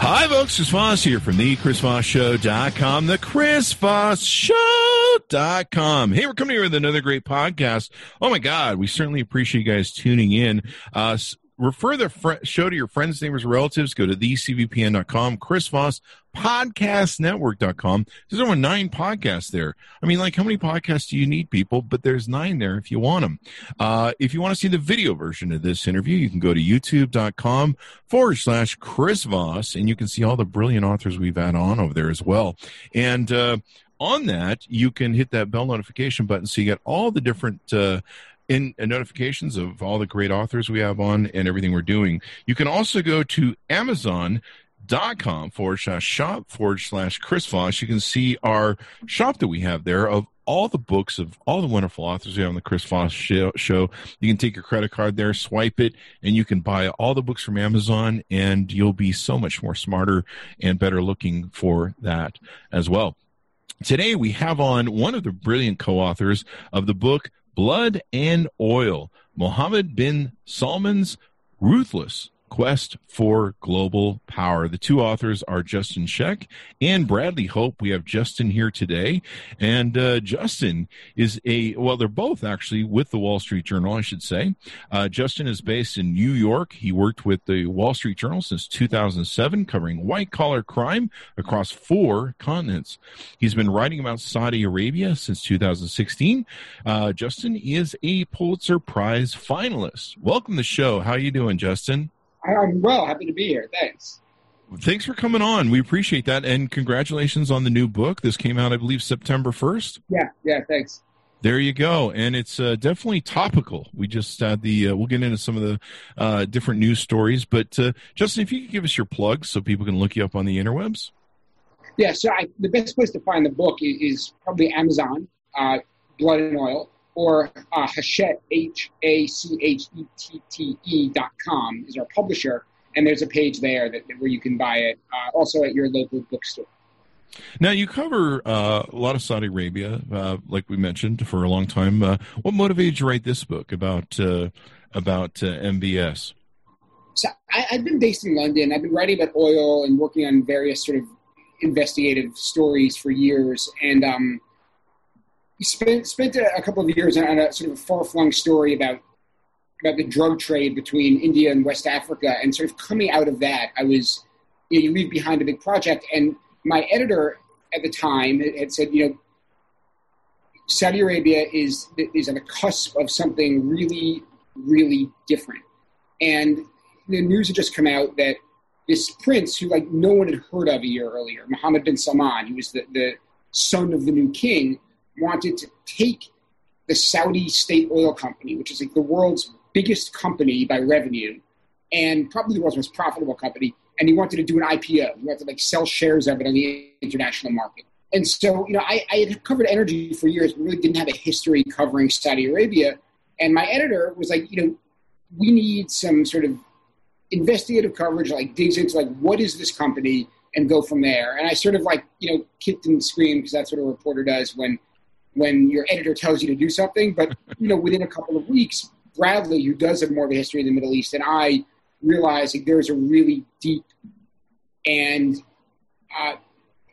Hi, folks. Chris Voss here from the ChrisVossShow.com, the ChrisVossShow.com. Hey, we're coming here with another great podcast. Oh my God, we certainly appreciate you guys tuning in. Uh, refer the fr- show to your friends, neighbors, relatives. Go to thecvpn.com, Chris Voss, podcastnetwork.com. There's over nine podcasts there. I mean, like, how many podcasts do you need, people? But there's nine there if you want them. Uh, if you want to see the video version of this interview, you can go to youtube.com forward slash Chris Voss, and you can see all the brilliant authors we've had on over there as well. And, uh, on that, you can hit that bell notification button so you get all the different uh, in uh, notifications of all the great authors we have on and everything we're doing. You can also go to Amazon dot com forward slash shop forward slash Chris Voss. You can see our shop that we have there of all the books of all the wonderful authors we have on the Chris Voss show. You can take your credit card there, swipe it, and you can buy all the books from Amazon, and you'll be so much more smarter and better looking for that as well. Today we have on one of the brilliant co-authors of the book Blood and Oil, Mohammed bin Salman's Ruthless Quest for Global Power. The two authors are Justin Scheck and Bradley Hope. We have Justin here today. And uh, Justin is a, well, they're both actually with the Wall Street Journal, I should say. Uh, Justin is based in New York. He worked with the Wall Street Journal since 2007, covering white collar crime across four continents. He's been writing about Saudi Arabia since 2016. Uh, Justin is a Pulitzer Prize finalist. Welcome to the show. How are you doing, Justin? I'm well. Happy to be here. Thanks. Thanks for coming on. We appreciate that, and congratulations on the new book. This came out, I believe, September first. Yeah, yeah. Thanks. There you go, and it's uh, definitely topical. We just had the. Uh, we'll get into some of the uh, different news stories, but uh, Justin, if you could give us your plugs so people can look you up on the interwebs. Yeah, so I, the best place to find the book is, is probably Amazon, uh, Blood and Oil or uh, Hachette, H A C H E T T E dot com is our publisher, and there's a page there that, where you can buy it. Uh, also at your local bookstore. Now you cover uh, a lot of Saudi Arabia, uh, like we mentioned for a long time. Uh, what motivated you to write this book about uh, about uh, MBS? So I, have been based in London. I've been writing about oil and working on various sort of investigative stories for years, and um, spent spent a, couple of years on a sort of a far flung story about about the drug trade between India and West Africa, and sort of coming out of that, I was you, know, you leave behind a big project, and my editor at the time had said, you know, Saudi Arabia is is on the cusp of something really really different, and the news had just come out that this prince who like no one had heard of a year earlier, Mohammed bin Salman, he was the, the son of the new king wanted to take the Saudi state oil company, which is like the world's biggest company by revenue and probably the world's most profitable company, and he wanted to do an IPO. He wanted to like sell shares of it on the international market. And so, you know, I, I had covered energy for years, but really didn't have a history covering Saudi Arabia. And my editor was like, you know, we need some sort of investigative coverage, like digs into like what is this company and go from there. And I sort of like, you know, kicked and screamed because that's what a reporter does when when your editor tells you to do something. But you know, within a couple of weeks, Bradley, who does have more of a history in the Middle East, and I realized like, there's a really deep and uh,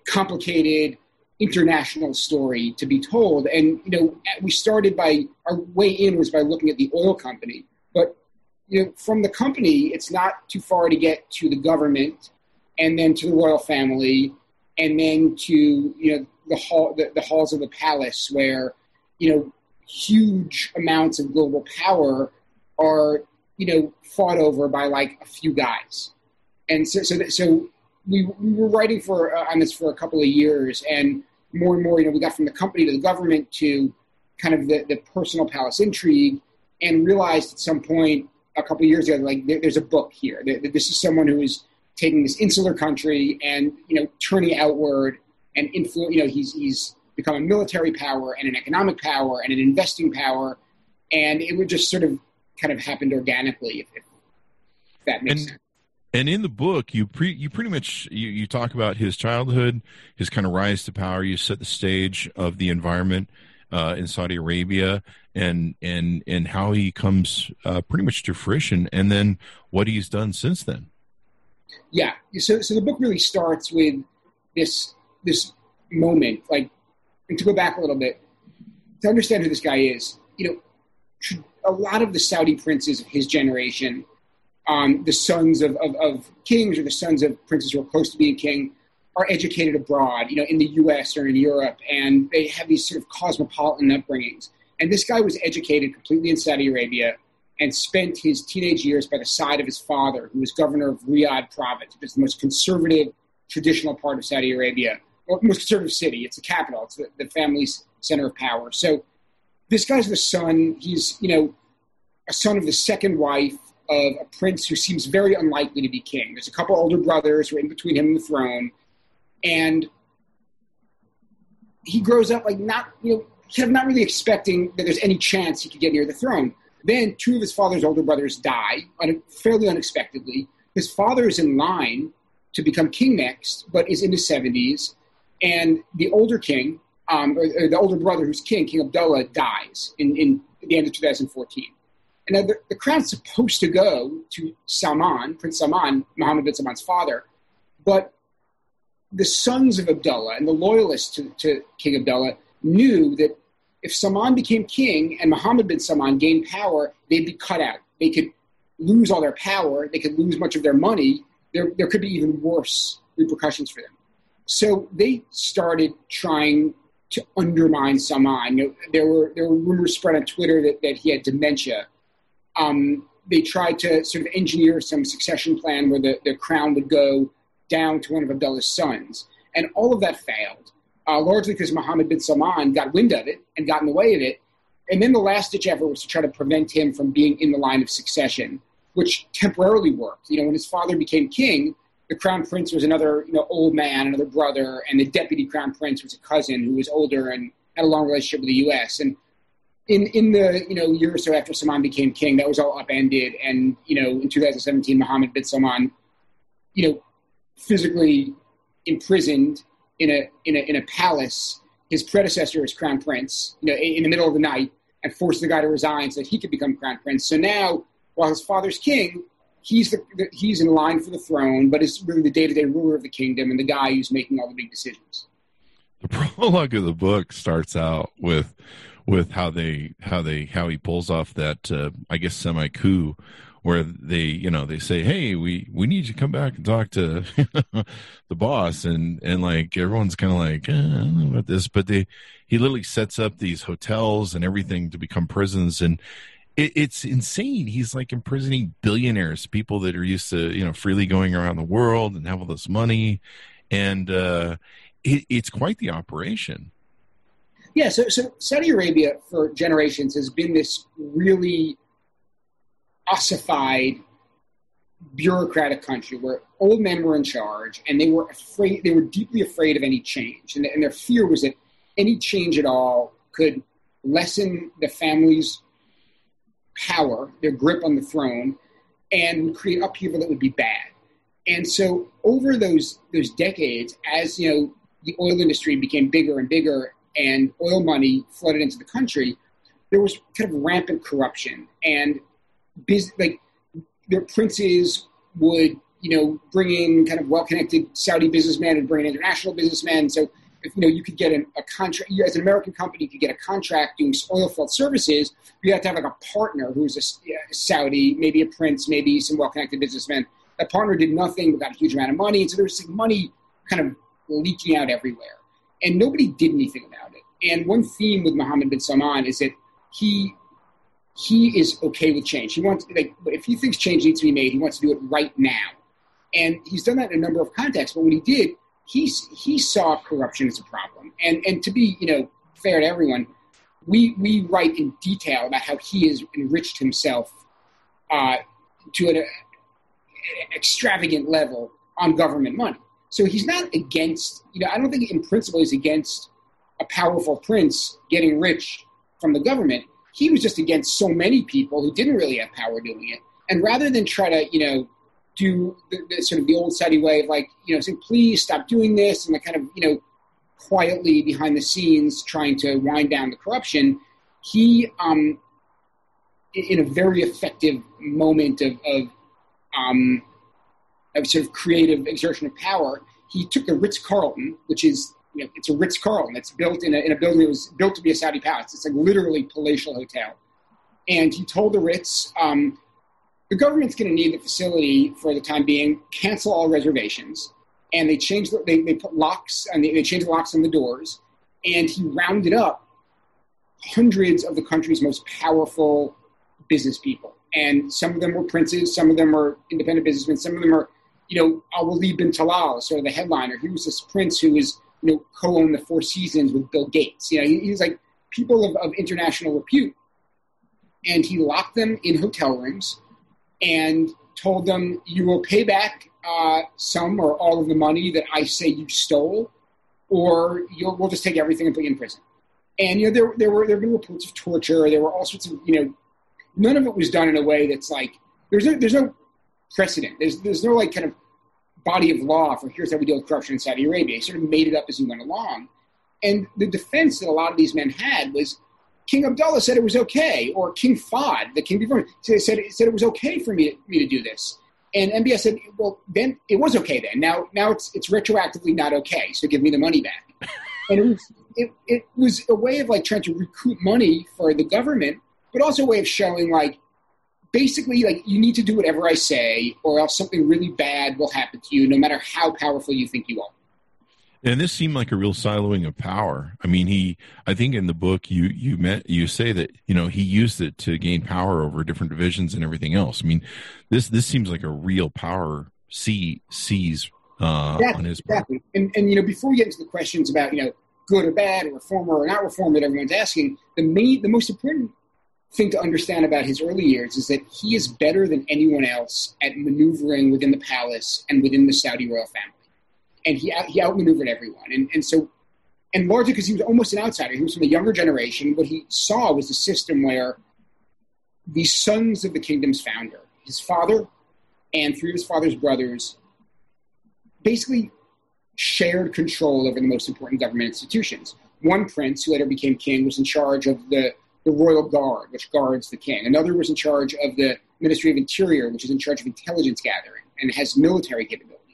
complicated international story to be told. And you know, we started by our way in was by looking at the oil company, but you know, from the company, it's not too far to get to the government, and then to the royal family, and then to you know the hall the, the halls of the palace where you know huge amounts of global power are you know fought over by like a few guys. And so so, so we, we were writing for uh, on this for a couple of years and more and more you know we got from the company to the government to kind of the, the personal palace intrigue and realized at some point a couple of years ago like there, there's a book here. This is someone who is taking this insular country and you know turning outward and influence. You know, he's he's become a military power and an economic power and an investing power, and it would just sort of kind of happened organically, if, if that makes And- sense. And in the book, you pre you pretty much you, you talk about his childhood, his kind of rise to power. You set the stage of the environment uh, in Saudi Arabia, and and and how he comes uh, pretty much to fruition, and then what he's done since then. Yeah. So, so the book really starts with this this moment. Like, to go back a little bit to understand who this guy is. You know, a lot of the Saudi princes of his generation, um, the sons of, of, of kings or the sons of princes who are close to being king, are educated abroad. You know, in the U.S. or in Europe, and they have these sort of cosmopolitan upbringings. And this guy was educated completely in Saudi Arabia and spent his teenage years by the side of his father, who was governor of Riyadh province, which is the most conservative, traditional part of Saudi Arabia, most conservative city. It's the capital. It's the, the family's center of power. So this guy's the son. He's, you know, a son of the second wife of a prince who seems very unlikely to be king. There's a couple older brothers who are in between him and the throne. And he grows up like not, you know, kind of not really expecting that there's any chance he could get near the throne. Then two of his father's older brothers die un- fairly unexpectedly. His father is in line to become king next, but is in his 70s. And the older king, um, or, or the older brother who's king, King Abdullah, dies in, in the end of 2014. And now the, the crown's supposed to go to Salman, Prince Salman, Mohammed bin Salman's father, but the sons of Abdullah and the loyalists to, to King Abdullah knew that if Salman became king and Mohammed bin Salman gained power, they'd be cut out. They could lose all their power, they could lose much of their money. There, there could be even worse repercussions for them. So they started trying to undermine Salman. There were there were rumors spread on Twitter that, that he had dementia. Um, they tried to sort of engineer some succession plan where the, the crown would go down to one of Abdullah's sons. And all of that failed, uh, largely because Mohammed bin Salman got wind of it and got in the way of it. And then the last ditch effort was to try to prevent him from being in the line of succession, which temporarily worked. You know, when his father became king, the crown prince was another, you know, old man, another brother, and the deputy crown prince was a cousin who was older and had a long relationship with the U.S. And in in the you know year or so after Salman became king, that was all upended. And you know, in 2017, Mohammed bin Salman, you know, physically imprisoned in a in a in a palace his predecessor as crown prince, you know, in the middle of the night, and forced the guy to resign so that he could become crown prince. So now, while his father's king, he's the, he's in line for the throne, but is really the day to day ruler of the kingdom and the guy who's making all the big decisions. The prologue of the book starts out with with how they how they how he pulls off that uh, I guess semi coup where they you know they say hey we we need you to come back and talk to the boss and and like everyone's kind of like eh, I don't know about this but they he literally sets up these hotels and everything to become prisons and it, it's insane. He's like imprisoning billionaires people that are used to you know freely going around the world and have all this money. And uh it, it's quite the operation. Yeah, so, so Saudi Arabia for generations has been this really ossified bureaucratic country where old men were in charge and they were afraid they were deeply afraid of any change. And, and their fear was that any change at all could lessen the family's power their grip on the throne and would create upheaval that would be bad and so over those those decades as you know the oil industry became bigger and bigger and oil money flooded into the country there was kind of rampant corruption and biz, like their princes would you know bring in kind of well-connected Saudi businessmen and bring in international businessmen. So you know you could get an, a contract as an American company, you could get a contract doing oil field services. You have to have like a partner who's a, a Saudi, maybe a prince, maybe some well-connected businessman. That partner did nothing but got a huge amount of money, and so there was like money kind of leaking out everywhere, and nobody did anything about it. And one theme with Mohammed bin Salman is that he he is okay with change. He wants like if he thinks change needs to be made, he wants to do it right now. And he's done that in a number of contexts. But when he did, he he saw corruption as a problem. And and to be you know fair to everyone, we we write in detail about how he has enriched himself uh, to an, an extravagant level on government money. So he's not against, you know, I don't think in principle he's against a powerful prince getting rich from the government. He was just against so many people who didn't really have power doing it. And rather than try to, you know, do the, the sort of the old Saudi way of like, you know, saying, please stop doing this and like kind of, you know, quietly behind the scenes trying to wind down the corruption, he, um, in a very effective moment of, of, um, of sort of creative exertion of power, he took the Ritz Carlton, which is you know, it's a Ritz Carlton. It's built in a, in a building that was built to be a Saudi palace. It's like literally palatial hotel. And he told the Ritz, um, the government's going to need the facility for the time being. Cancel all reservations. And they changed. The, they they put locks and they, they the locks on the doors. And he rounded up hundreds of the country's most powerful business people. And some of them were princes, some of them were independent businessmen, some of them are, you know, Al Walid bin Talal, sort of the headliner. He was this prince who was, you know, co-owned the Four Seasons with Bill Gates. You know, he, he was like people of, of international repute. And he locked them in hotel rooms and told them, you will pay back uh, some or all of the money that I say you stole, or you'll, we'll just take everything and put you in prison. And you know there there were there have been reports of torture. There were all sorts of you know none of it was done in a way that's like there's no there's no precedent. There's there's no like kind of body of law for here's how we deal with corruption in Saudi Arabia. He sort of made it up as he went along. And the defense that a lot of these men had was King Abdullah said it was okay, or King Fahd, the king before, said, said, said it was okay for me, me to do this. And MBS said, well, then it was okay then. Now, now it's, it's retroactively not okay, so give me the money back. and it was, it, it was a way of like trying to recoup money for the government but also a way of showing like basically like you need to do whatever I say, or else something really bad will happen to you, no matter how powerful you think you are. And this seemed like a real siloing of power. I mean, he. I think in the book you you met you say that you know he used it to gain power over different divisions and everything else. I mean, this this seems like a real power see sees uh, exactly, on his part. Exactly. And and you know before we get into the questions about you know good or bad, or reformer or not reformer that everyone's asking, the main the most important thing to understand about his early years is that he is better than anyone else at maneuvering within the palace and within the Saudi royal family. And he, he outmaneuvered everyone. And, and so, and largely because he was almost an outsider, he was from the younger generation. What he saw was a system where the sons of the kingdom's founder, his father and three of his father's brothers, basically shared control over the most important government institutions. One prince, who later became king, was in charge of the the royal guard, which guards the king. Another was in charge of the Ministry of Interior, which is in charge of intelligence gathering and has military capabilities.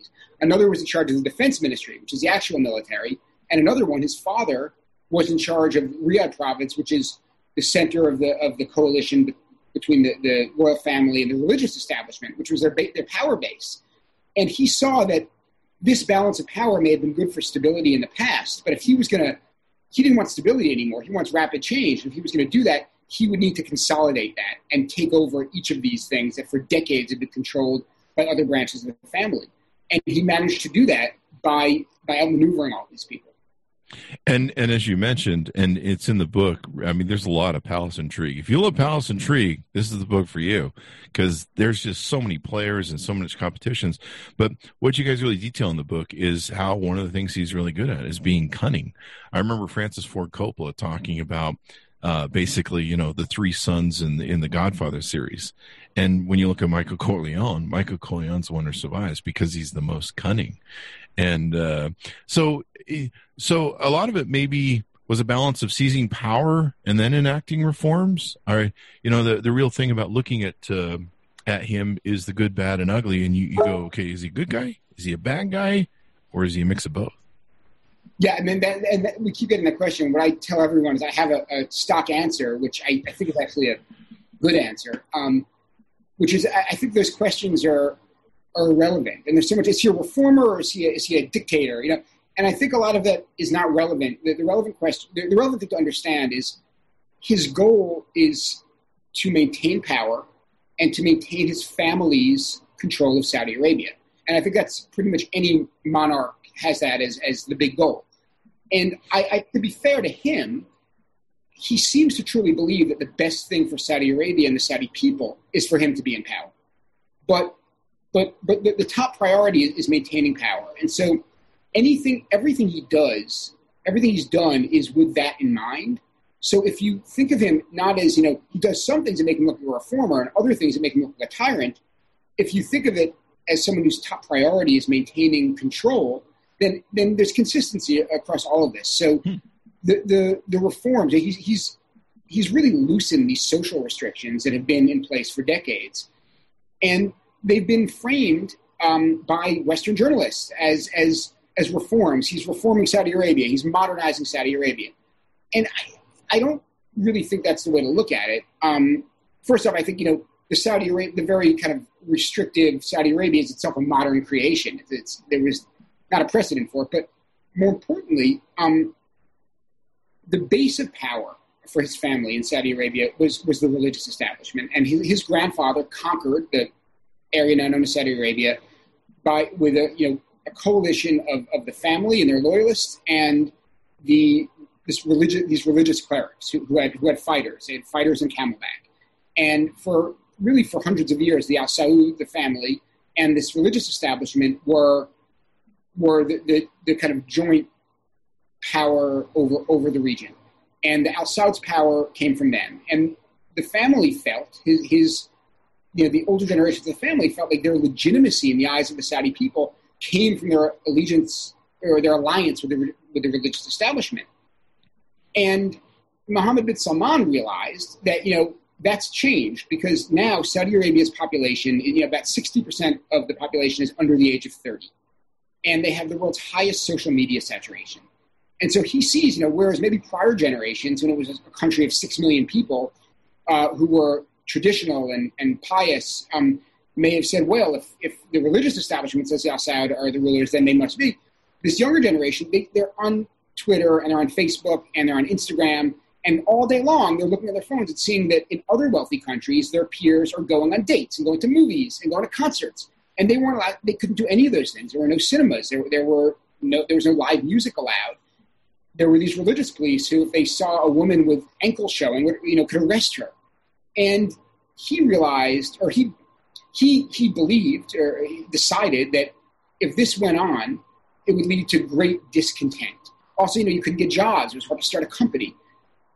Another was in charge of the Defense Ministry, which is the actual military. And another one, his father, was in charge of Riyadh province, which is the center of the of the coalition between the, the royal family and the religious establishment, which was their ba- their power base. And he saw that this balance of power may have been good for stability in the past, but if he was going to he didn't want stability anymore. He wants rapid change. If he was going to do that, he would need to consolidate that and take over each of these things that for decades had been controlled by other branches of the family. And he managed to do that by by outmaneuvering all these people. And and as you mentioned, and it's in the book. I mean, there's a lot of palace intrigue. If you love palace intrigue, this is the book for you because there's just so many players and so much competitions. But what you guys really detail in the book is how one of the things he's really good at is being cunning. I remember Francis Ford Coppola talking about uh, basically, you know, the three sons in the in the Godfather series. And when you look at Michael Corleone, Michael Corleone's the one who survives because he's the most cunning. And uh, so, so a lot of it maybe was a balance of seizing power and then enacting reforms. All right, you know, the the real thing about looking at uh, at him is the good, bad, and ugly, and you, you go, okay, is he a good guy? Is he a bad guy? Or is he a mix of both? Yeah, and then that, and that, we keep getting that question. What I tell everyone is I have a, a stock answer, which I, I, think is actually a good answer. Um, which is I, think those questions are are irrelevant. And there's so much, is he a reformer or is he a, is he a dictator? You know, and I think a lot of that is not relevant. The, the relevant question, the, the relevant thing to understand is his goal is to maintain power and to maintain his family's control of Saudi Arabia. And I think that's pretty much any monarch has that as, as the big goal. And I, I, to be fair to him, he seems to truly believe that the best thing for Saudi Arabia and the Saudi people is for him to be in power. But but but the, the top priority is, is maintaining power, and so anything, everything he does, everything he's done is with that in mind. So if you think of him not as you know, he does some things that make him look like a reformer, and other things that make him look like a tyrant. If you think of it as someone whose top priority is maintaining control, then then there's consistency across all of this. So hmm. The the the reforms he's he's he's really loosened these social restrictions that have been in place for decades, and they've been framed um, by Western journalists as as as reforms. He's reforming Saudi Arabia. He's modernizing Saudi Arabia, and I, I don't really think that's the way to look at it. Um, first off, I think you know the Saudi Arabia, the very kind of restrictive Saudi Arabia is itself a modern creation. It's, it's there was not a precedent for it, but more importantly, um, the base of power for his family in Saudi Arabia was was the religious establishment, and his, his grandfather conquered the area now known as Saudi Arabia by with a you know a coalition of, of the family and their loyalists and the this religious these religious clerics who, who, had who had fighters. They had fighters and camelback. And for really for hundreds of years, the Al Saud, the family, and this religious establishment were were the, the, the, kind of joint power over over the region. And the Al Saud's power came from them. And the family felt his, his you know the older generations of the family felt like their legitimacy in the eyes of the Saudi people came from their allegiance or their alliance with the, with the religious establishment. And Mohammed bin Salman realized that, you know, that's changed because now Saudi Arabia's population, you know, about 60% of the population is under the age of 30. And they have the world's highest social media saturation. And so he sees, you know, whereas maybe prior generations, when it was a country of 6 million people uh, who were traditional and, and pious, um, may have said, well, if, if the religious establishment says the Al Saud are the rulers, then they must be. This younger generation, they, they're on Twitter and they're on Facebook and they're on Instagram, and all day long they're looking at their phones and seeing that in other wealthy countries, their peers are going on dates and going to movies and going to concerts. And they weren't allowed, they couldn't do any of those things. There were no cinemas, there, there, were no, there was no live music allowed. There were these religious police who, if they saw a woman with ankles showing, you know, could arrest her. And he realized, or he he he believed or he decided that if this went on, it would lead to great discontent. Also, you know, you couldn't get jobs; it was hard to start a company,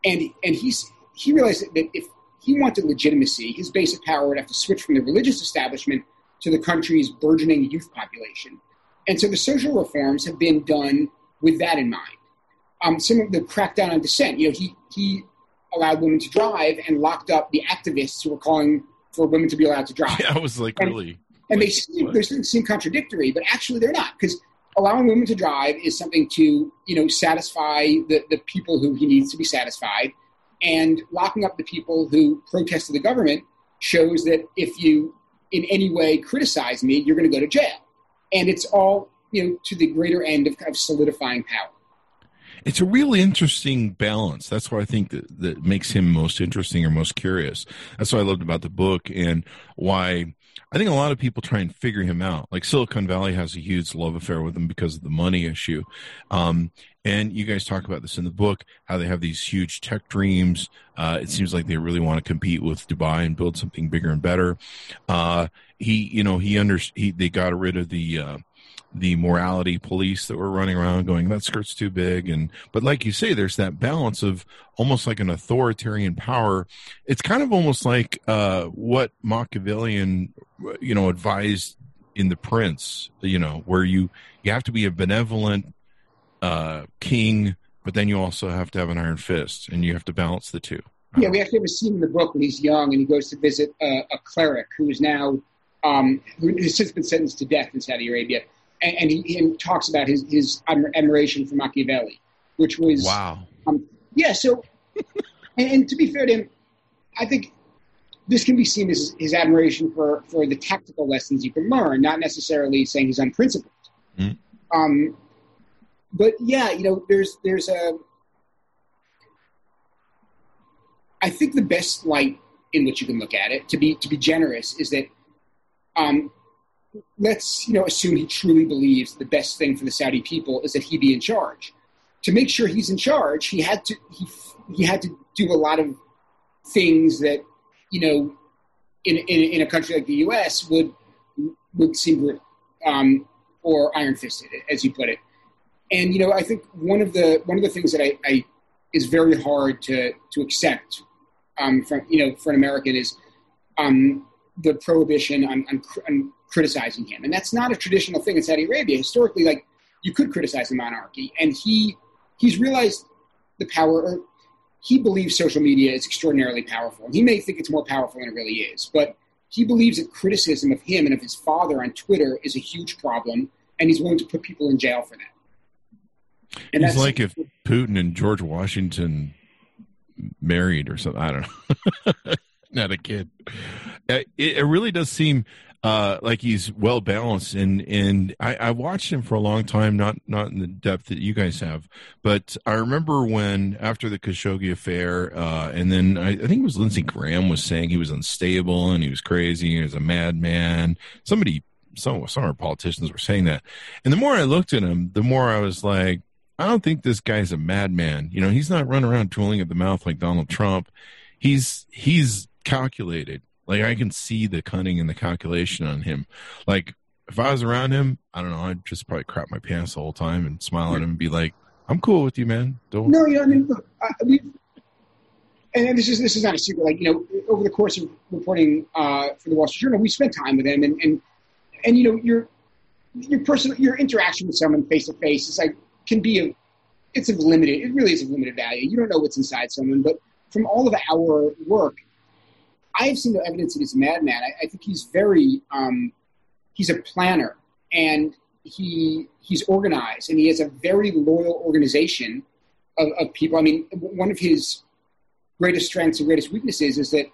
and and he's he realized that if he wanted legitimacy, his base of power would have to switch from the religious establishment to the country's burgeoning youth population. And so the social reforms have been done with that in mind. Um, some of the crackdown on dissent, you know, he, he allowed women to drive and locked up the activists who were calling for women to be allowed to drive. Yeah, I was like, and, really? And they seem, they seem contradictory, but actually they're not because allowing women to drive is something to you know satisfy the, the people who he needs to be satisfied, and locking up the people who protested the government shows that if you in any way criticize me, you're going to go to jail, and it's all you know to the greater end of, kind of solidifying power it's a really interesting balance. That's what I think that, that makes him most interesting or most curious. That's what I loved about the book and why I think a lot of people try and figure him out. Like Silicon Valley has a huge love affair with him because of the money issue. Um, and you guys talk about this in the book, how they have these huge tech dreams. Uh, it seems like they really want to compete with Dubai and build something bigger and better. Uh, he, you know, he under he they got rid of the uh, the morality police that were running around going that skirt's too big and but like you say there's that balance of almost like an authoritarian power. It's kind of almost like uh, what machiavellian you know advised in the prince you know where you you have to be a benevolent uh, king but then you also have to have an iron fist and you have to balance the two. Yeah we actually have a scene in the book when he's young and he goes to visit a, a cleric who is now um, who has since been sentenced to death in Saudi Arabia and, and he, talks about his, his admiration for Machiavelli, which was wow. Um, yeah. So, and, and, to be fair to him, I think this can be seen as his admiration for for the tactical lessons you can learn, not necessarily saying he's unprincipled. Mm. Um, but yeah, you know, there's there's a. I think the best light in which you can look at it, to be to be generous, is that um, let's you know assume he truly believes the best thing for the Saudi people is that he be in charge. To make sure he's in charge, he had to he he had to do a lot of things that you know in in, in a country like the U.S. would would seem um, or iron fisted, as you put it. And you know, I think one of the one of the things that I, I is very hard to to accept um, from you know for an American is um, the prohibition on, on, on, criticizing him, and that's not a traditional thing in Saudi Arabia. Historically, like you could criticize the monarchy, and he he's realized the power. Or he believes social media is extraordinarily powerful. And He may think it's more powerful than it really is, but he believes that criticism of him and of his father on Twitter is a huge problem, and he's willing to put people in jail for that. And it's like if Putin and George Washington married or something. I don't know. Not a kid. Uh, it, it really does seem uh, like he's well balanced, and and I, I watched him for a long time, not not in the depth that you guys have, but I remember when after the Khashoggi affair, uh, and then I, I, think it was Lindsey Graham was saying he was unstable and he was crazy, he was a madman. Somebody, some some of our politicians were saying that, and the more I looked at him, the more I was like, I don't think this guy's a madman. You know, he's not running around tooling at the mouth like Donald Trump. He's he's calculated like I can see the cunning and the calculation on him. Like if I was around him, I don't know, I'd just probably crap my pants the whole time and smile at him and be like, "I'm cool with you, man." Don't. No, yeah, I mean, look, I, we, and this is this is not a secret. Like you know, over the course of reporting uh, for the Wall Street Journal, we spent time with him, and and and you know, your your personal your interaction with someone face to face is like can be a it's of limited. It really is of limited value. You don't know what's inside someone, but from all of our work, I have seen no evidence that he's a madman. I, I think he's very um, he's a planner and he he's organized and he has a very loyal organization of, of people. I mean, one of his greatest strengths and greatest weaknesses is that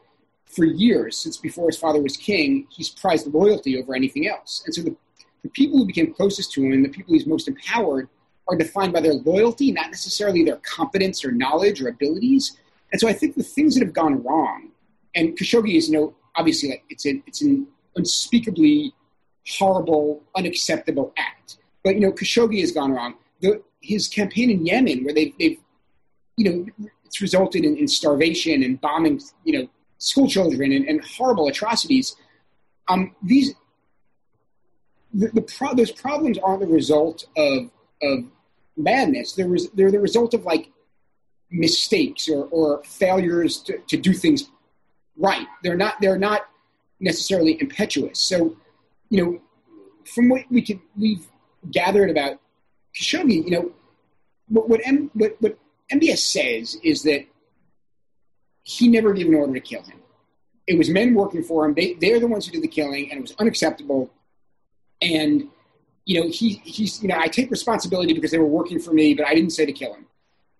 for years, since before his father was king, he's prized loyalty over anything else. And so the, the people who became closest to him and the people he's most empowered are defined by their loyalty, not necessarily their competence or knowledge or abilities. And so I think the things that have gone wrong and Khashoggi is, know, obviously like it's an it's an unspeakably horrible, unacceptable act. But you know, Khashoggi has gone wrong. The, his campaign in Yemen, where they've, they've you know, it's resulted in, in starvation and bombing, you know, school children and, and horrible atrocities. Um, these the, the pro- those problems aren't the result of of madness. They're, res- they're the result of like mistakes or, or failures to, to do things right. They're not they're not necessarily impetuous. So, you know, from what we can we've gathered about Khashoggi, you know, what what, M, what what MBS says is that he never gave an order to kill him. It was men working for him. They they're the ones who did the killing, and it was unacceptable. And you know, he he's you know, I take responsibility because they were working for me, but I didn't say to kill him.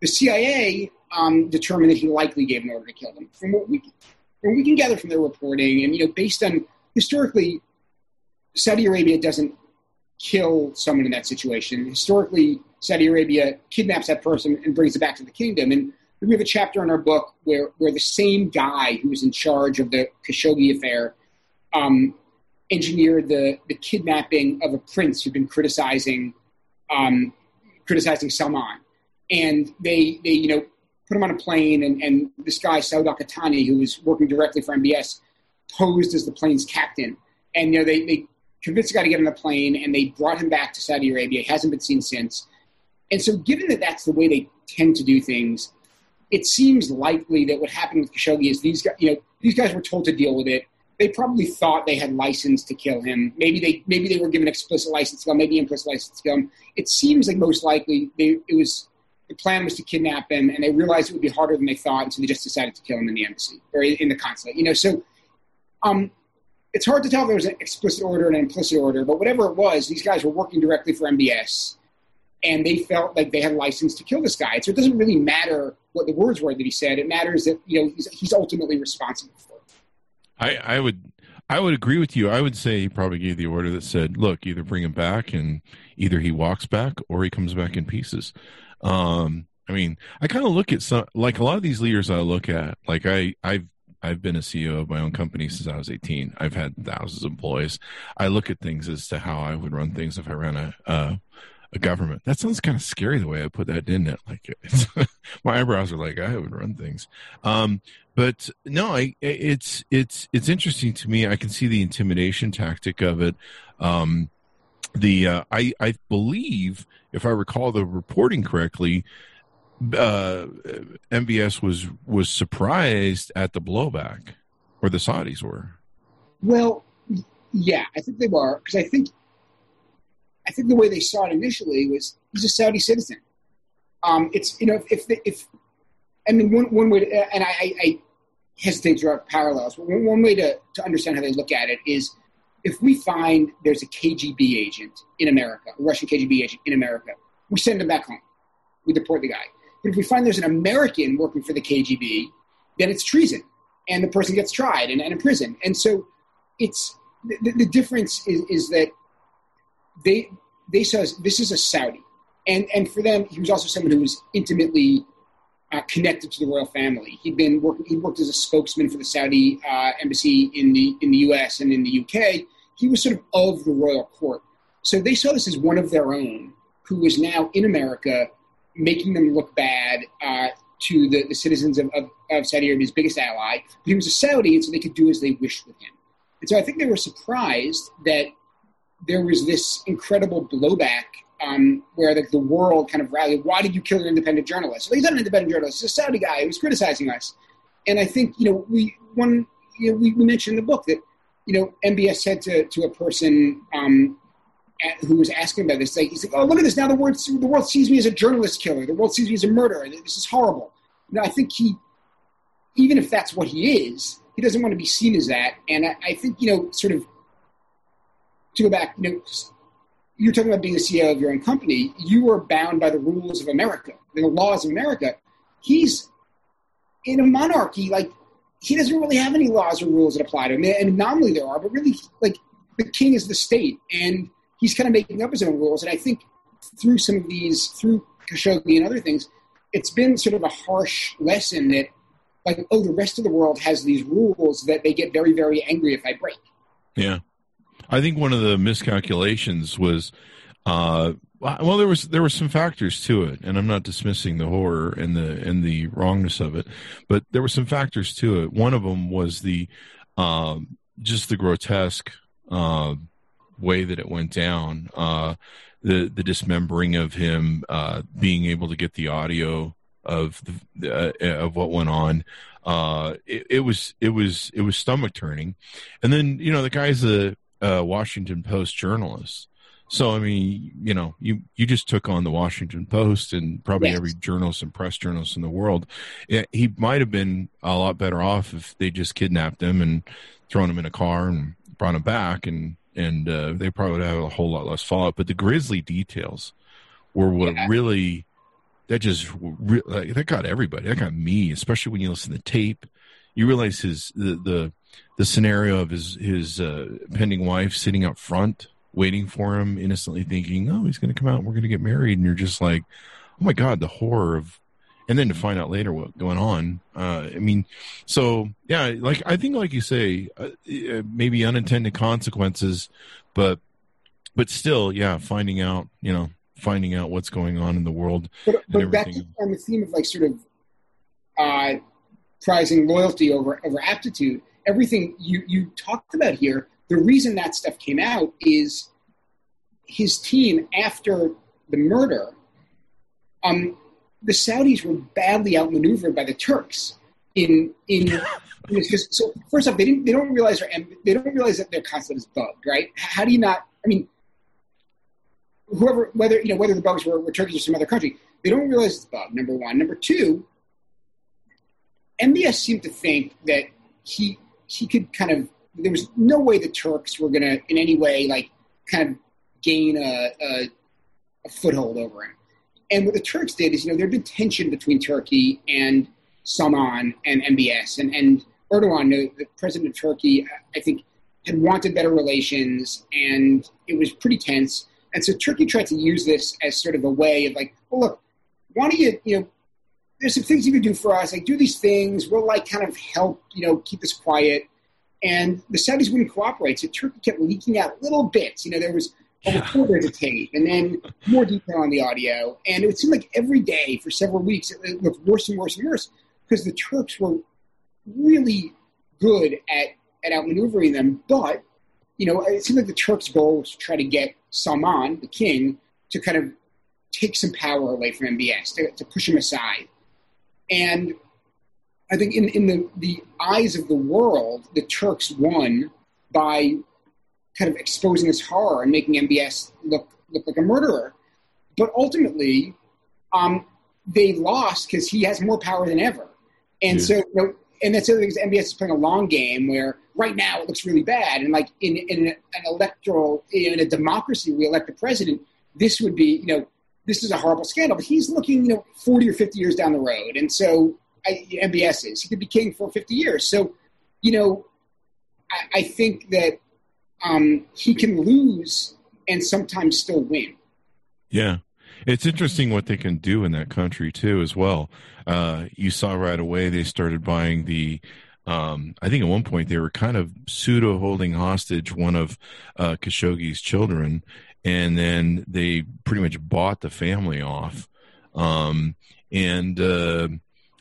The CIA um, determined that he likely gave an order to kill him. From what we and we can gather from their reporting, and you know, based on historically, Saudi Arabia doesn't kill someone in that situation. Historically, Saudi Arabia kidnaps that person and brings it back to the kingdom. And we have a chapter in our book where, where the same guy who was in charge of the Khashoggi affair um, engineered the, the kidnapping of a prince who'd been criticizing um, criticizing Salman. And they, they, you know, put him on a plane, and, and this guy, Saud Al who was working directly for MBS, posed as the plane's captain. And, you know, they, they convinced the guy to get on the plane, and they brought him back to Saudi Arabia. He hasn't been seen since. And so, given that that's the way they tend to do things, it seems likely that what happened with Khashoggi is these guys, you know, these guys were told to deal with it. They probably thought they had license to kill him. Maybe they maybe they were given explicit license to kill him, maybe implicit license to kill him. It seems like most likely they, it was the plan was to kidnap him, and they realized it would be harder than they thought, and so they just decided to kill him in the embassy or in the consulate. You know, so um, it's hard to tell if there was an explicit order and an implicit order, but whatever it was, these guys were working directly for MBS, and they felt like they had a license to kill this guy. So it doesn't really matter what the words were that he said. It matters that you know he's, he's ultimately responsible for it. I, I would I would agree with you. I would say he probably gave the order that said, "Look, either bring him back, and either he walks back or he comes back in pieces." Um, I mean, I kind of look at some like a lot of these leaders I look at. Like I, I've I've been a CEO of my own company since I was 18. I've had thousands of employees. I look at things as to how I would run things if I ran a a, a government. That sounds kind of scary the way I put that, didn't it? Like my eyebrows are like I would run things. Um, but no, I, it's it's it's interesting to me. I can see the intimidation tactic of it. Um, the uh, I I believe if I recall the reporting correctly, uh, MBS was was surprised at the blowback, or the Saudis were. Well, yeah, I think they were because I think I think the way they saw it initially was he's a Saudi citizen. Um, it's you know if if, if I mean one one way to, and I, I hesitate to draw parallels, but one, one way to to understand how they look at it is if we find there's a KGB agent in America, a Russian KGB agent in America, we send him back home. We deport the guy. But if we find there's an American working for the KGB, then it's treason, and the person gets tried and, and imprisoned. And so, it's the, the difference is, is that they they saw this is a Saudi, and and for them, he was also someone who was intimately uh, connected to the royal family. He'd been working. He worked as a spokesman for the Saudi uh, embassy in the in the U.S. and in the UK. He was sort of of the royal court. So they saw this as one of their own, who was now in America making them look bad uh, to the, the citizens of, of, of, Saudi Arabia's biggest ally. But he was a Saudi, and so they could do as they wished with him. And so I think they were surprised that there was this incredible blowback um, where the, the, world kind of rallied. Why did you kill your independent journalist? Well, he's not an independent journalist. He's a Saudi guy who was criticizing us. And I think you know we one you know, we, we mentioned in the book that you know MBS said to to a person um, who was asking about this. Like, he's like, "Oh, look at this! Now the world the world sees me as a journalist killer. The world sees me as a murderer. This is horrible." You know, I think he, even if that's what he is, he doesn't want to be seen as that. And I, I think you know, sort of, to go back, you know, you're talking about being the CEO of your own company. You are bound by the rules of America, the laws of America. He's in a monarchy, like he doesn't really have any laws or rules that apply to him. And nominally there are, but really, like the king is the state, and he's kind of making up his own rules. And I think through some of these, through Khashoggi and other things, it's been sort of a harsh lesson that, like, oh, the rest of the world has these rules that they get very, very angry if I break. Yeah, I think one of the miscalculations was, uh, well, there was there were some factors to it, and I'm not dismissing the horror and the and the wrongness of it, but there were some factors to it. One of them was the um, just the grotesque. Uh, way that it went down. Uh, the the dismembering of him, uh, being able to get the audio of the uh, of what went on. Uh, it, it, was it was it was stomach turning, and then you know the guy's a, a Washington Post journalist. So I mean, you know, you you just took on the Washington Post and probably yes. every journalist and press journalist in the world. he might have been a lot better off if they just kidnapped him and thrown him in a car and brought him back and and uh, they probably would have a whole lot less fallout. But the grisly details were what yeah. really that just re- like, that got everybody. That got me, especially when you listen to tape. You realize his the the, the scenario of his his uh, pending wife sitting up front waiting for him, innocently thinking, "Oh, he's going to come out. and We're going to get married," and you're just like, "Oh my god!" The horror of and then to find out later what going on. Uh, I mean, so yeah, like I think, like you say, uh, uh, maybe unintended consequences, but but still, yeah, finding out, you know, finding out what's going on in the world. But, but back on the theme of like sort of uh, prizing loyalty over over aptitude, everything you you talked about here. The reason that stuff came out is his team after the murder um, the Saudis were badly outmaneuvered by the Turks in in, so first off they didn't they don't realize their they don't realize that their consulate is bugged right how do you not I mean whoever whether you know whether the bugs were, were Turkish or some other country they don't realize it's bugged number one number two MBS seemed to think that he he could kind of there was no way the Turks were going to in any way like kind of gain a, a, a foothold over him and what the Turks did is, you know, there'd been tension between Turkey and Salman and MBS. And, and Erdogan, the, the president of Turkey, I think, had wanted better relations, and it was pretty tense. And so Turkey tried to use this as sort of a way of like, well, look, why don't you, you know, there's some things you can do for us. Like, do these things. We'll like kind of help, you know, keep this quiet. And the Saudis wouldn't cooperate, so Turkey kept leaking out little bits. You know, there was a reporter to tape, and then more detail on the audio. And it would seem like every day for several weeks it looked worse and worse and worse because the Turks were really good at, at outmaneuvering them. But, you know, it seemed like the Turks' goal was to try to get Salman, the king, to kind of take some power away from MBS, to, to push him aside. And I think in, in the, the eyes of the world, the Turks won by kind of exposing this horror and making MBS look look like a murderer. But ultimately, um, they lost because he has more power than ever. And yeah. so, you know, and that's the other thing is MBS is playing a long game where right now it looks really bad. And like in, in an electoral, in a democracy, we elect a president, this would be, you know, this is a horrible scandal. But he's looking, you know, 40 or 50 years down the road. And so I, MBS is. He could be king for 50 years. So, you know, I, I think that um, he can lose and sometimes still win. Yeah. It's interesting what they can do in that country too, as well. Uh, you saw right away they started buying the. Um, I think at one point they were kind of pseudo holding hostage one of uh, Khashoggi's children, and then they pretty much bought the family off. Um, and uh,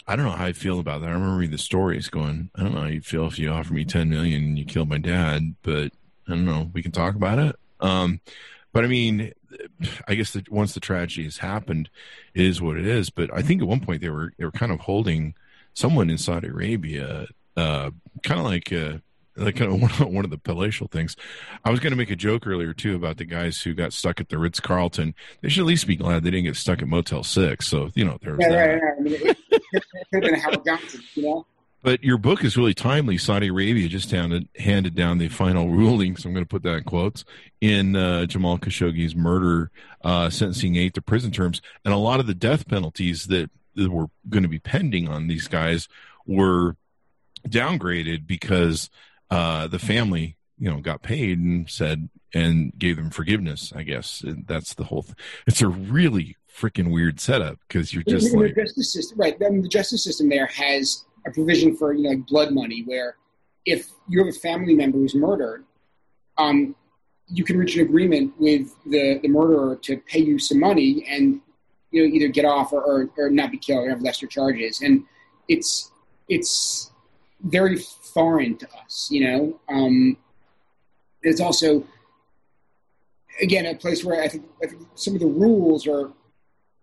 I don't know how I feel about that. I remember reading the stories, going, I don't know how you feel if you offer me ten million and you kill my dad, but I don't know. We can talk about it. Um, but I mean, I guess that once the tragedy has happened, it is what it is. But I think at one point they were they were kind of holding someone in Saudi Arabia, uh, kind of like uh, like kind of one of, one of the palatial things. I was going to make a joke earlier too about the guys who got stuck at the Ritz Carlton. They should at least be glad they didn't get stuck at Motel Six. So you know, there's yeah, that. Right, right. I mean, it, it could have been Howard Johnson, you know. But your book is really timely. Saudi Arabia just handed, handed down the final ruling, so I'm going to put that in quotes, in uh, Jamal Khashoggi's murder, uh, sentencing eight to prison terms. And a lot of the death penalties that, that were going to be pending on these guys were downgraded because uh, the family, you know, got paid and said, and gave them forgiveness, I guess. And that's the whole thing. It's a really freaking weird setup because you're just in, like. The justice system, right. I mean, the justice system there has a provision for you know like blood money where if you have a family member who's murdered, um, you can reach an agreement with the, the murderer to pay you some money and you know either get off or, or, or not be killed or have lesser charges. And it's it's very foreign to us, you know. Um, it's also again a place where I think, I think some of the rules or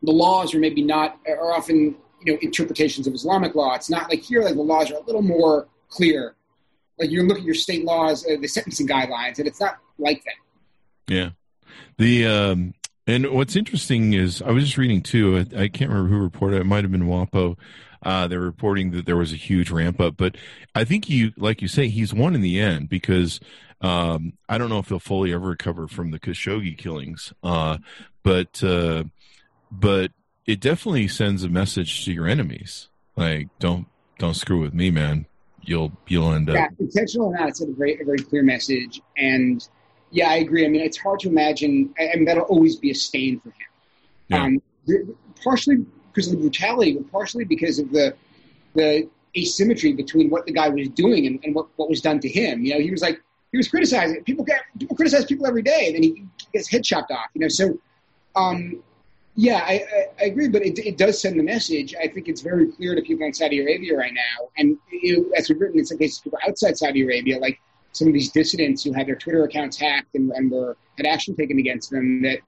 the laws are maybe not are often you know interpretations of Islamic law. It's not like here like the laws are a little more clear. Like you look at your state laws, uh, the sentencing guidelines, and it's not like that. Yeah, the um, and what's interesting is I was just reading too. I, I can't remember who reported. It might have been WAPO. Uh, they're reporting that there was a huge ramp up, but I think you, like you say, he's won in the end because um, I don't know if he'll fully ever recover from the Khashoggi killings. Uh, but uh, but it definitely sends a message to your enemies. Like, don't don't screw with me, man. You'll you'll end up. Yeah, intentional or not, it's a very a very clear message. And yeah, I agree. I mean, it's hard to imagine. I mean, that'll always be a stain for him. Yeah. Um, partially because of the brutality, but partially because of the the asymmetry between what the guy was doing and, and what, what was done to him. You know, he was like he was criticizing people. Get, people criticize people every day, and then he gets head chopped off. You know, so um, yeah, I, I, I agree, but it, it does send the message. I think it's very clear to people in Saudi Arabia right now, and it, as we've written in some cases, people outside Saudi Arabia, like some of these dissidents who had their Twitter accounts hacked and, and were had action taken against them. That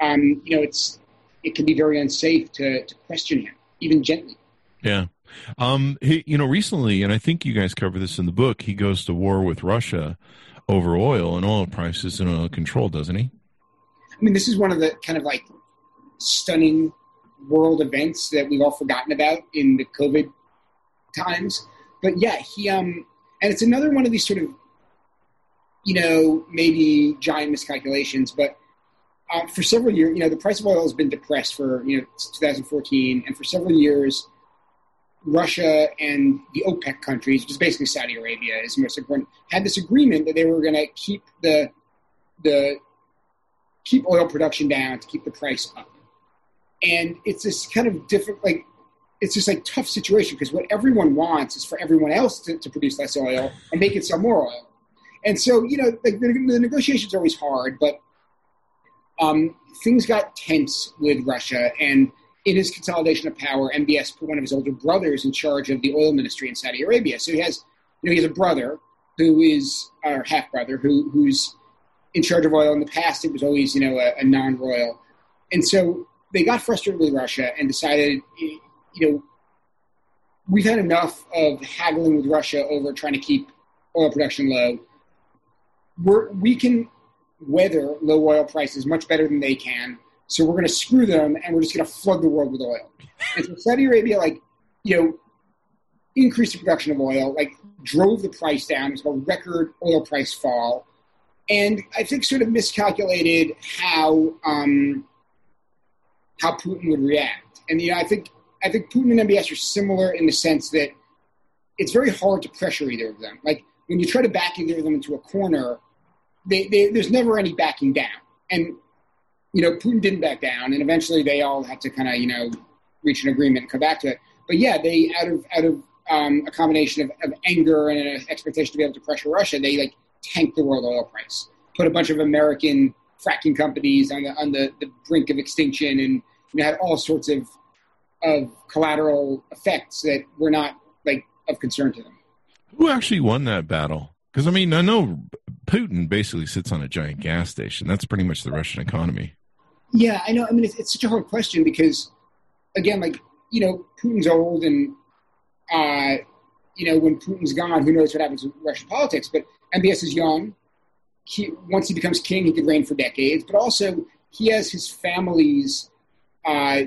um, you know, it's it can be very unsafe to, to question him, even gently. Yeah. Um, he, you know, recently, and I think you guys cover this in the book, he goes to war with Russia over oil and oil prices and oil control, doesn't he? I mean, this is one of the kind of like stunning world events that we've all forgotten about in the COVID times. But yeah, he um, and it's another one of these sort of, you know, maybe giant miscalculations. But uh, for several years, you know, the price of oil has been depressed for you know 2014, and for several years, Russia and the OPEC countries, which is basically Saudi Arabia, is most important, had this agreement that they were going to keep the the keep oil production down to keep the price up. And it's this kind of different like it's just like tough situation because what everyone wants is for everyone else to, to produce less oil and make it sell more oil. And so you know like the, the negotiations are always hard but um, things got tense with Russia, and in his consolidation of power, MBS put one of his older brothers in charge of the oil ministry in Saudi Arabia. So he has, you know, he has a brother who is, or half brother, who who's in charge of oil. In the past, it was always, you know, a, a non-royal, and so they got frustrated with Russia and decided, you know, we've had enough of haggling with Russia over trying to keep oil production low. We're, we can weather low oil prices much better than they can. So we're going to screw them, and we're just going to flood the world with oil. And so Saudi Arabia, like, you know, increased the production of oil, like drove the price down. It was a record oil price fall, and I think sort of miscalculated how um, how Putin would react. And you know, I think I think Putin and MBS are similar in the sense that it's very hard to pressure either of them. Like when you try to back either of them into a corner, they, they, there's never any backing down. And you know, Putin didn't back down, and eventually they all had to kind of you know reach an agreement and come back to it. But yeah, they out of out of um, a combination of, of anger and an expectation to be able to pressure Russia, they like tanked the world oil price, put a bunch of American fracking companies on the on the, the brink of extinction, and you know, had all sorts of of collateral effects that were not like of concern to them. Who actually won that battle? Because I mean, I know Putin basically sits on a giant gas station. That's pretty much the Russian economy. Yeah, I know. I mean, it's, it's such a hard question because, again, like you know, Putin's old, and uh, you know, when Putin's gone, who knows what happens with Russian politics? But MBS is young. He, once he becomes king, he could reign for decades. But also, he has his family's uh,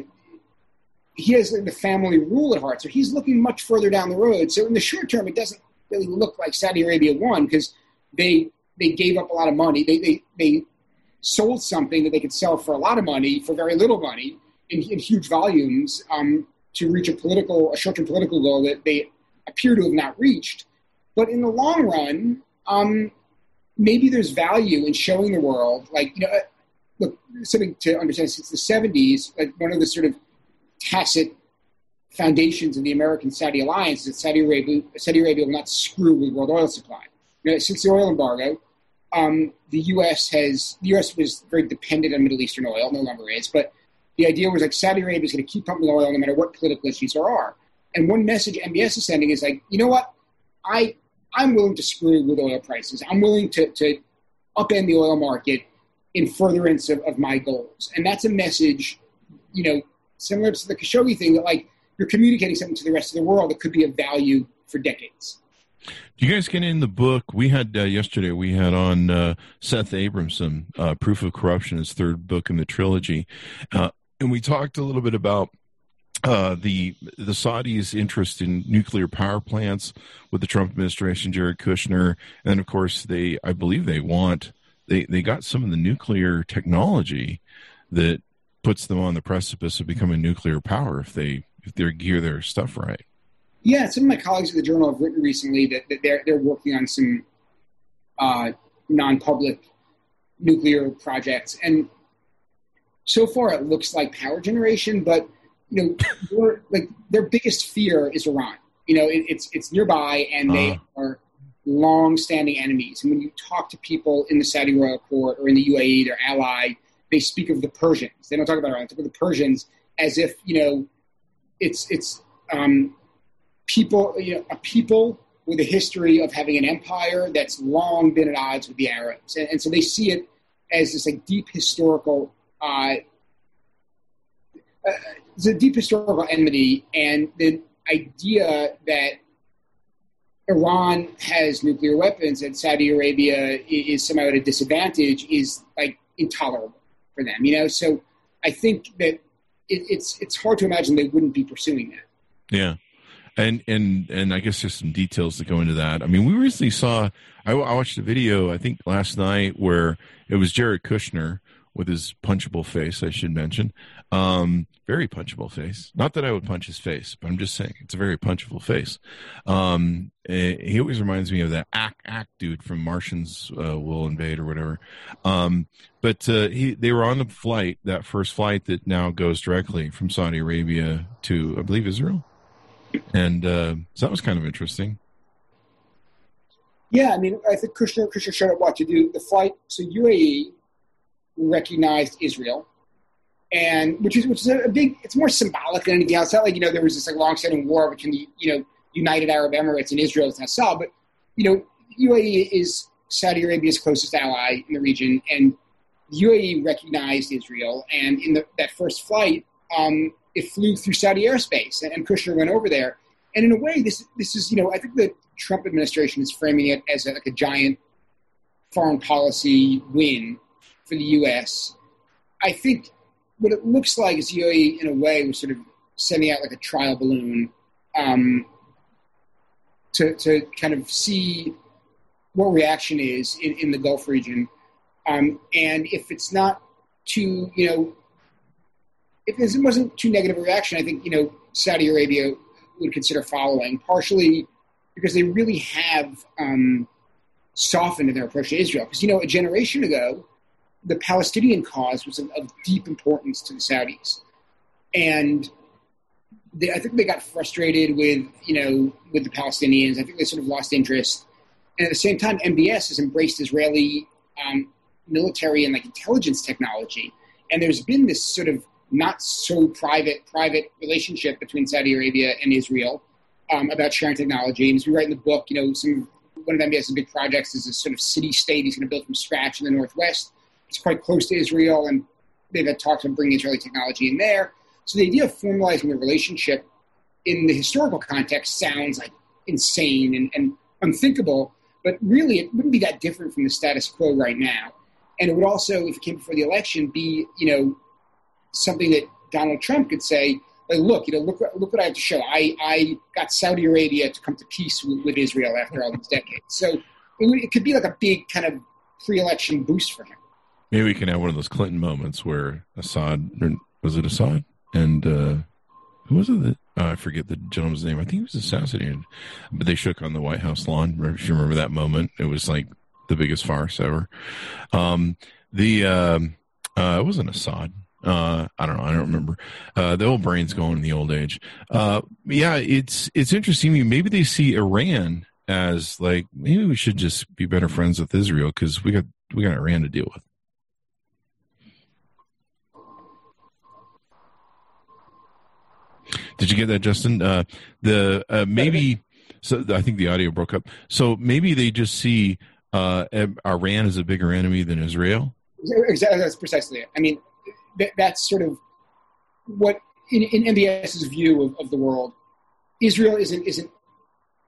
he has the family rule at heart. So he's looking much further down the road. So in the short term, it doesn't really look like Saudi Arabia won because they they gave up a lot of money. They they they sold something that they could sell for a lot of money for very little money in, in huge volumes um, to reach a political a short term political goal that they appear to have not reached. But in the long run, um, maybe there's value in showing the world, like you know, look something to understand since the '70s, like one of the sort of tacit foundations of the American-Saudi alliance is that Saudi Arabia, Saudi Arabia will not screw with world oil supply. You know, since the oil embargo, um, the U.S. has the U.S. was very dependent on Middle Eastern oil, no longer is, but the idea was like Saudi Arabia is going to keep pumping oil no matter what political issues there are. And one message MBS is sending is like, you know what, I I'm willing to screw with oil prices. I'm willing to to upend the oil market in furtherance of, of my goals, and that's a message, you know, similar to the Khashoggi thing that like you're communicating something to the rest of the world that could be of value for decades. Do you guys get in the book? We had uh, yesterday. We had on uh, Seth Abramson, uh, "Proof of Corruption," his third book in the trilogy, uh, and we talked a little bit about uh, the the Saudis' interest in nuclear power plants with the Trump administration, Jared Kushner, and of course they, I believe they want they they got some of the nuclear technology that puts them on the precipice of becoming nuclear power if they if they gear their stuff right. Yeah, some of my colleagues at the journal have written recently that, that they're they're working on some uh, non-public nuclear projects, and so far it looks like power generation. But you know, like their biggest fear is Iran. You know, it, it's it's nearby, and they uh. are long-standing enemies. And when you talk to people in the Saudi royal court or in the UAE, their ally, they speak of the Persians. They don't talk about Iran. They talk about the Persians as if you know it's it's um, people you know, a people with a history of having an empire that's long been at odds with the Arabs, and, and so they see it as this like deep historical. Uh, uh, it's a deep historical enmity, and the idea that Iran has nuclear weapons and Saudi Arabia is somehow at a disadvantage is like intolerable for them. You know, so I think that it, it's it's hard to imagine they wouldn't be pursuing that. Yeah. And and and I guess there's some details that go into that. I mean, we recently saw. I, I watched a video I think last night where it was Jared Kushner with his punchable face, I should mention. Um, very punchable face. Not that I would punch his face, but I'm just saying it's a very punchable face. Um, eh, he always reminds me of that act act dude from Martians uh, Will Invade or whatever. Um, but uh, he they were on the flight, that first flight that now goes directly from Saudi Arabia to I believe Israel, and uh, so that was kind of interesting. Yeah, I mean, I think Kushner Kushner showed up what to do the flight. So UAE recognized Israel, and which is which is a big. It's more symbolic than anything else. It's not like you know there was this like long-standing war between the you know United Arab Emirates and Israel as Nassau, but you know UAE is Saudi Arabia's closest ally in the region, and UAE recognized Israel. And in the, that first flight, um, it flew through Saudi airspace, and, and Kushner went over there. And in a way, this this is you know I think the Trump administration is framing it as a, like a giant foreign policy win for the U.S. I think what it looks like is UAE, in a way, was sort of sending out like a trial balloon um, to to kind of see what reaction is in, in the Gulf region, um, and if it's not too, you know, if this wasn't too negative a reaction, I think you know Saudi Arabia would consider following, partially because they really have um, softened in their approach to Israel. Because you know, a generation ago, the Palestinian cause was of, of deep importance to the Saudis, and they, I think they got frustrated with you know with the Palestinians. I think they sort of lost interest, and at the same time, MBS has embraced Israeli um, military and like intelligence technology, and there's been this sort of not so private private relationship between Saudi Arabia and Israel um, about sharing technology. And as we write in the book, you know, some one of MBS's big projects is a sort of city state he's going to build from scratch in the northwest. It's quite close to Israel, and they've had talks about bringing Israeli technology in there. So the idea of formalizing the relationship in the historical context sounds like insane and, and unthinkable, but really it wouldn't be that different from the status quo right now. And it would also, if it came before the election, be you know something that Donald Trump could say, like, look, you know, look, look what I have to show. I, I got Saudi Arabia to come to peace with, with Israel after all these decades. So it, it, could be like a big kind of pre-election boost for him. Maybe we can have one of those Clinton moments where Assad, was it Assad? And uh, who was it that, oh, I forget the gentleman's name. I think he was assassinated, but they shook on the White House lawn. If you remember that moment, it was like the biggest farce ever. Um, the, um, uh, it wasn't Assad. Uh, I don't know. I don't remember. Uh, the old brain's going in the old age. Uh, yeah, it's it's interesting. Maybe they see Iran as like maybe we should just be better friends with Israel because we got we got Iran to deal with. Did you get that, Justin? Uh, the uh, maybe so I think the audio broke up. So maybe they just see uh, Iran as a bigger enemy than Israel. Exactly, that's precisely it. I mean, that, that's sort of what in, in MBS's view of, of the world, Israel isn't isn't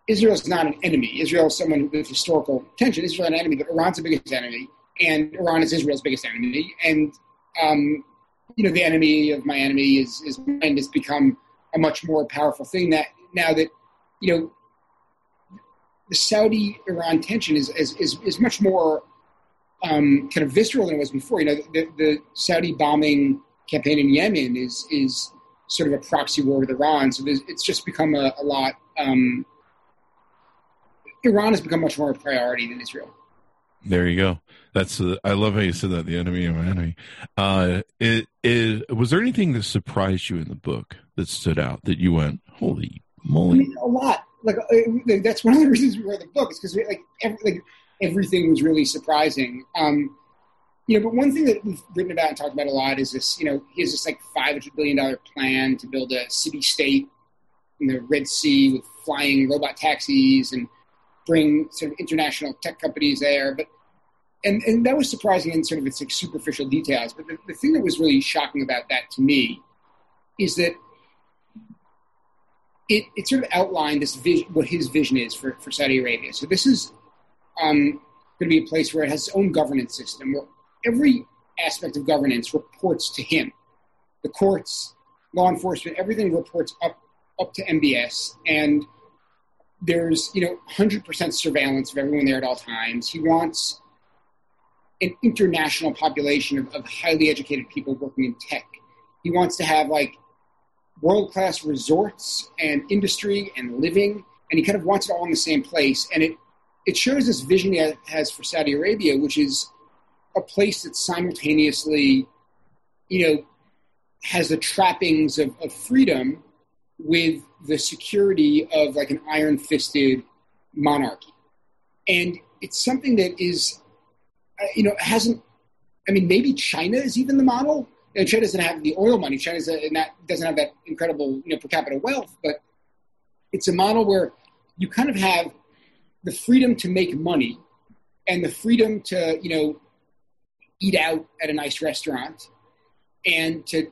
Israel is not an enemy. Israel is someone with historical tension. Israel is an enemy, but Iran's the biggest enemy, and Iran is Israel's biggest enemy. And um, you know, the enemy of my enemy is is mind has become a much more powerful thing. That now that you know, the Saudi Iran tension is, is is is much more um, kind of visceral than it was before. You know, the, the, Saudi bombing campaign in Yemen is is sort of a proxy war with Iran. So it's just become a, a lot. Um, Iran has become much more a priority than Israel. There you go. That's uh, I love how you said that. The enemy of my enemy. Uh, it, it, was there anything that surprised you in the book that stood out that you went, holy moly? I mean, a lot. Like uh, that's one of the reasons we read the book is because like every, like everything was really surprising. Um, you know, but one thing that we've written about and talked about a lot is this. You know, he has this like five hundred billion dollar plan to build a city state in the Red Sea with flying robot taxis and bring sort of international tech companies there. But and and that was surprising in sort of its like superficial details. But the, the thing that was really shocking about that to me is that it, it sort of outlined this vision, what his vision is for, for Saudi Arabia. So this is um, going to be a place where it has its own governance system, where every aspect of governance reports to him. The courts, law enforcement, everything reports up up to MBS, and there's you know 100% surveillance of everyone there at all times. He wants an international population of, of highly educated people working in tech. He wants to have like world class resorts and industry and living, and he kind of wants it all in the same place. And it it shows this vision he has for Saudi Arabia, which is a place that simultaneously, you know, has the trappings of, of freedom with the security of like an iron fisted monarchy. And it's something that is, uh, you know, hasn't I mean, maybe China is even the model. China doesn't have the oil money. China doesn't have that incredible, you know, per capita wealth. But it's a model where you kind of have the freedom to make money and the freedom to, you know, eat out at a nice restaurant and to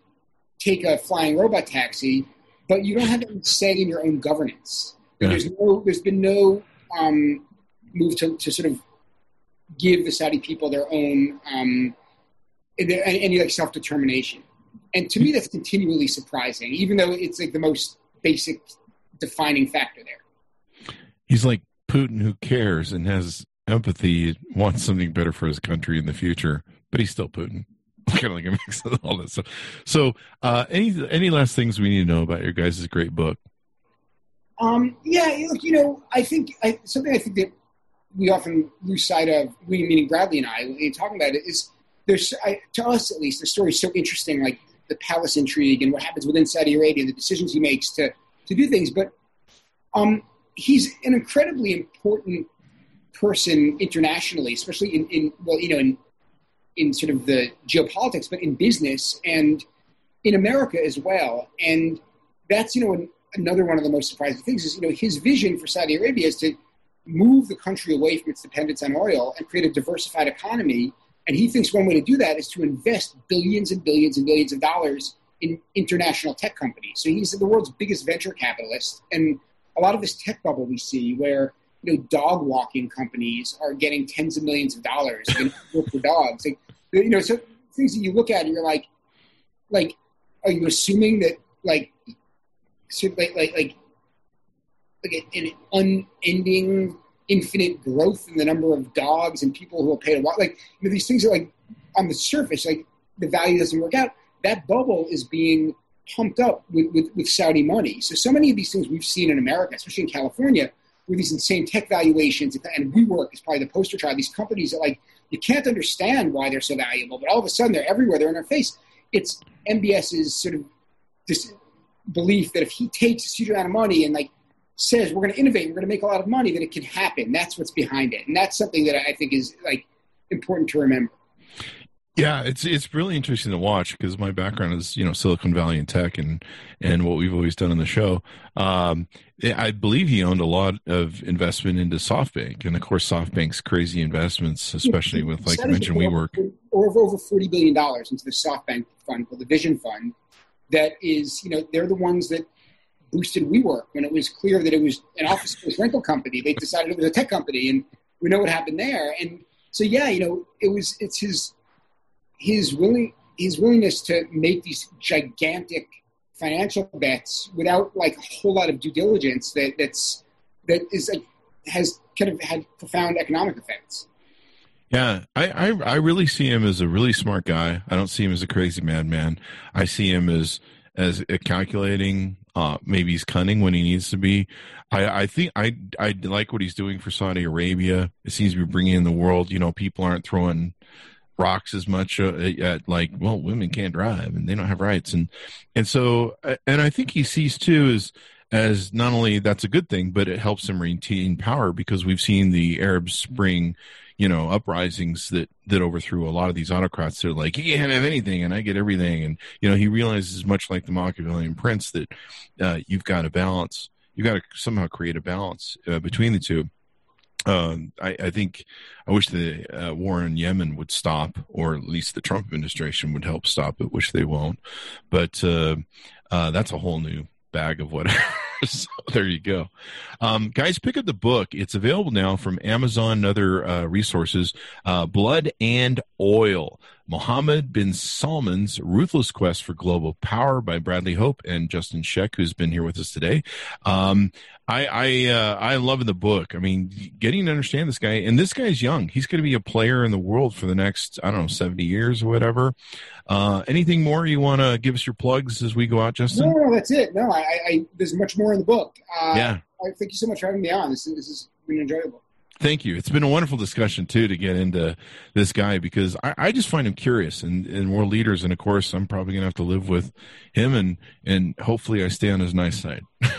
take a flying robot taxi, but you don't have any say in your own governance. Yeah. There's no, there's been no um, move to, to sort of give the Saudi people their own um, any like self determination. And to me, that's continually surprising, even though it's like the most basic defining factor there. He's like Putin, who cares and has empathy, wants something better for his country in the future, but he's still Putin. kind of like a mix of all that stuff. So, uh, any any last things we need to know about your guys' great book? Um, yeah, look, you know, I think I, something I think that we often lose sight of, we meaning Bradley and I, in talking about it, is there's I, to us at least the story is so interesting, like the palace intrigue and what happens within Saudi Arabia, the decisions he makes to to do things. But um, he's an incredibly important person internationally, especially in, in well, you know, in in sort of the geopolitics, but in business and in America as well. And that's you know an, another one of the most surprising things is you know his vision for Saudi Arabia is to move the country away from its dependence on oil and create a diversified economy. And he thinks one way to do that is to invest billions and billions and billions of dollars in international tech companies. So he's the world's biggest venture capitalist. And a lot of this tech bubble we see where you know dog walking companies are getting tens of millions of dollars for dogs. Like, you know, so things that you look at and you're like, like, are you assuming that like, like, like, like like an unending, infinite growth in the number of dogs and people who will pay to watch. Like you know, these things are like on the surface, like the value doesn't work out. That bubble is being pumped up with, with, with Saudi money. So so many of these things we've seen in America, especially in California, with these insane tech valuations, and WeWork is probably the poster child. These companies that like you can't understand why they're so valuable, but all of a sudden they're everywhere. They're in our face. It's MBS's sort of this belief that if he takes a huge amount of money and like says we're going to innovate, we're going to make a lot of money, that it can happen. That's what's behind it, and that's something that I think is like important to remember. Yeah, it's it's really interesting to watch because my background is you know Silicon Valley and tech and and what we've always done on the show. Um, I believe he owned a lot of investment into SoftBank, and of course SoftBank's crazy investments, especially with like you mentioned WeWork, over over forty billion dollars into the SoftBank fund, called the Vision Fund. That is, you know, they're the ones that boosted WeWork when it was clear that it was an office space rental company. They decided it was a tech company, and we know what happened there. And so, yeah, you know, it was it's his his willing his willingness to make these gigantic financial bets without like a whole lot of due diligence that that's that is like, has kind of had profound economic effects. Yeah, I, I, I really see him as a really smart guy. I don't see him as a crazy madman. I see him as as calculating. Uh, maybe he's cunning when he needs to be. I, I think I I like what he's doing for Saudi Arabia. It seems to be bringing in the world. You know, people aren't throwing rocks as much uh, at like well women can't drive and they don't have rights. And and so and i think he sees too as as not only that's a good thing but it helps him retain power because we've seen the arab spring you know uprisings that that overthrew a lot of these autocrats. They're like you can't have anything and i get everything. And you know he realizes much like the machiavellian prince that uh, you've got to balance you've got to somehow create a balance uh, between the two um, I, I, think I wish the uh, war in Yemen would stop, or at least the Trump administration would help stop it, which they won't. But uh, uh, that's a whole new bag of whatever. so there you go. Um, guys, pick up the book. It's available now from Amazon and other uh, resources. Uh, Blood and Oil. Mohammed bin Salman's Ruthless Quest for Global Power by Bradley Hope and Justin Scheck, who's been here with us today. Um, I I uh, I love the book. I mean, getting to understand this guy, and this guy's young. He's going to be a player in the world for the next I don't know seventy years or whatever. Uh, anything more you want to give us your plugs as we go out, Justin? No, no, that's it. No, I, I there's much more in the book. Uh, yeah. I, thank you so much for having me on. This, this has been enjoyable. Thank you. It's been a wonderful discussion too to get into this guy because I, I just find him curious and, and more leaders. And of course, I'm probably going to have to live with him and and hopefully I stay on his nice side.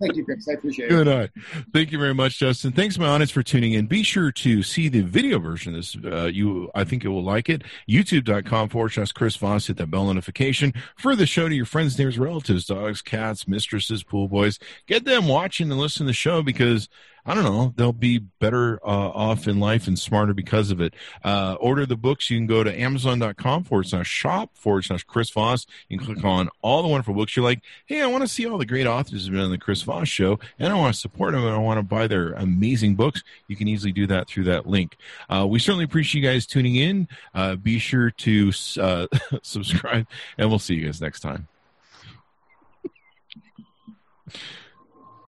Thank you, Chris. I appreciate it. Good night. Thank you very much, Justin. Thanks, my audience, for tuning in. Be sure to see the video version of this. Uh, you, I think you will like it. YouTube.com forward slash Chris Voss. Hit that bell notification. For the show to your friends, neighbors, relatives, dogs, cats, mistresses, pool boys. Get them watching and listening to the show because I don't know, they'll be better uh, off in life and smarter because of it. Uh, order the books. You can go to amazon.com forward slash shop forward slash Chris Voss. You can click on all the wonderful books. You're like, hey, I want to see all the great authors who've been on the Chris Voss show, and I want to support them, and I want to buy their amazing books. You can easily do that through that link. Uh, we certainly appreciate you guys tuning in. Uh, be sure to uh, subscribe, and we'll see you guys next time.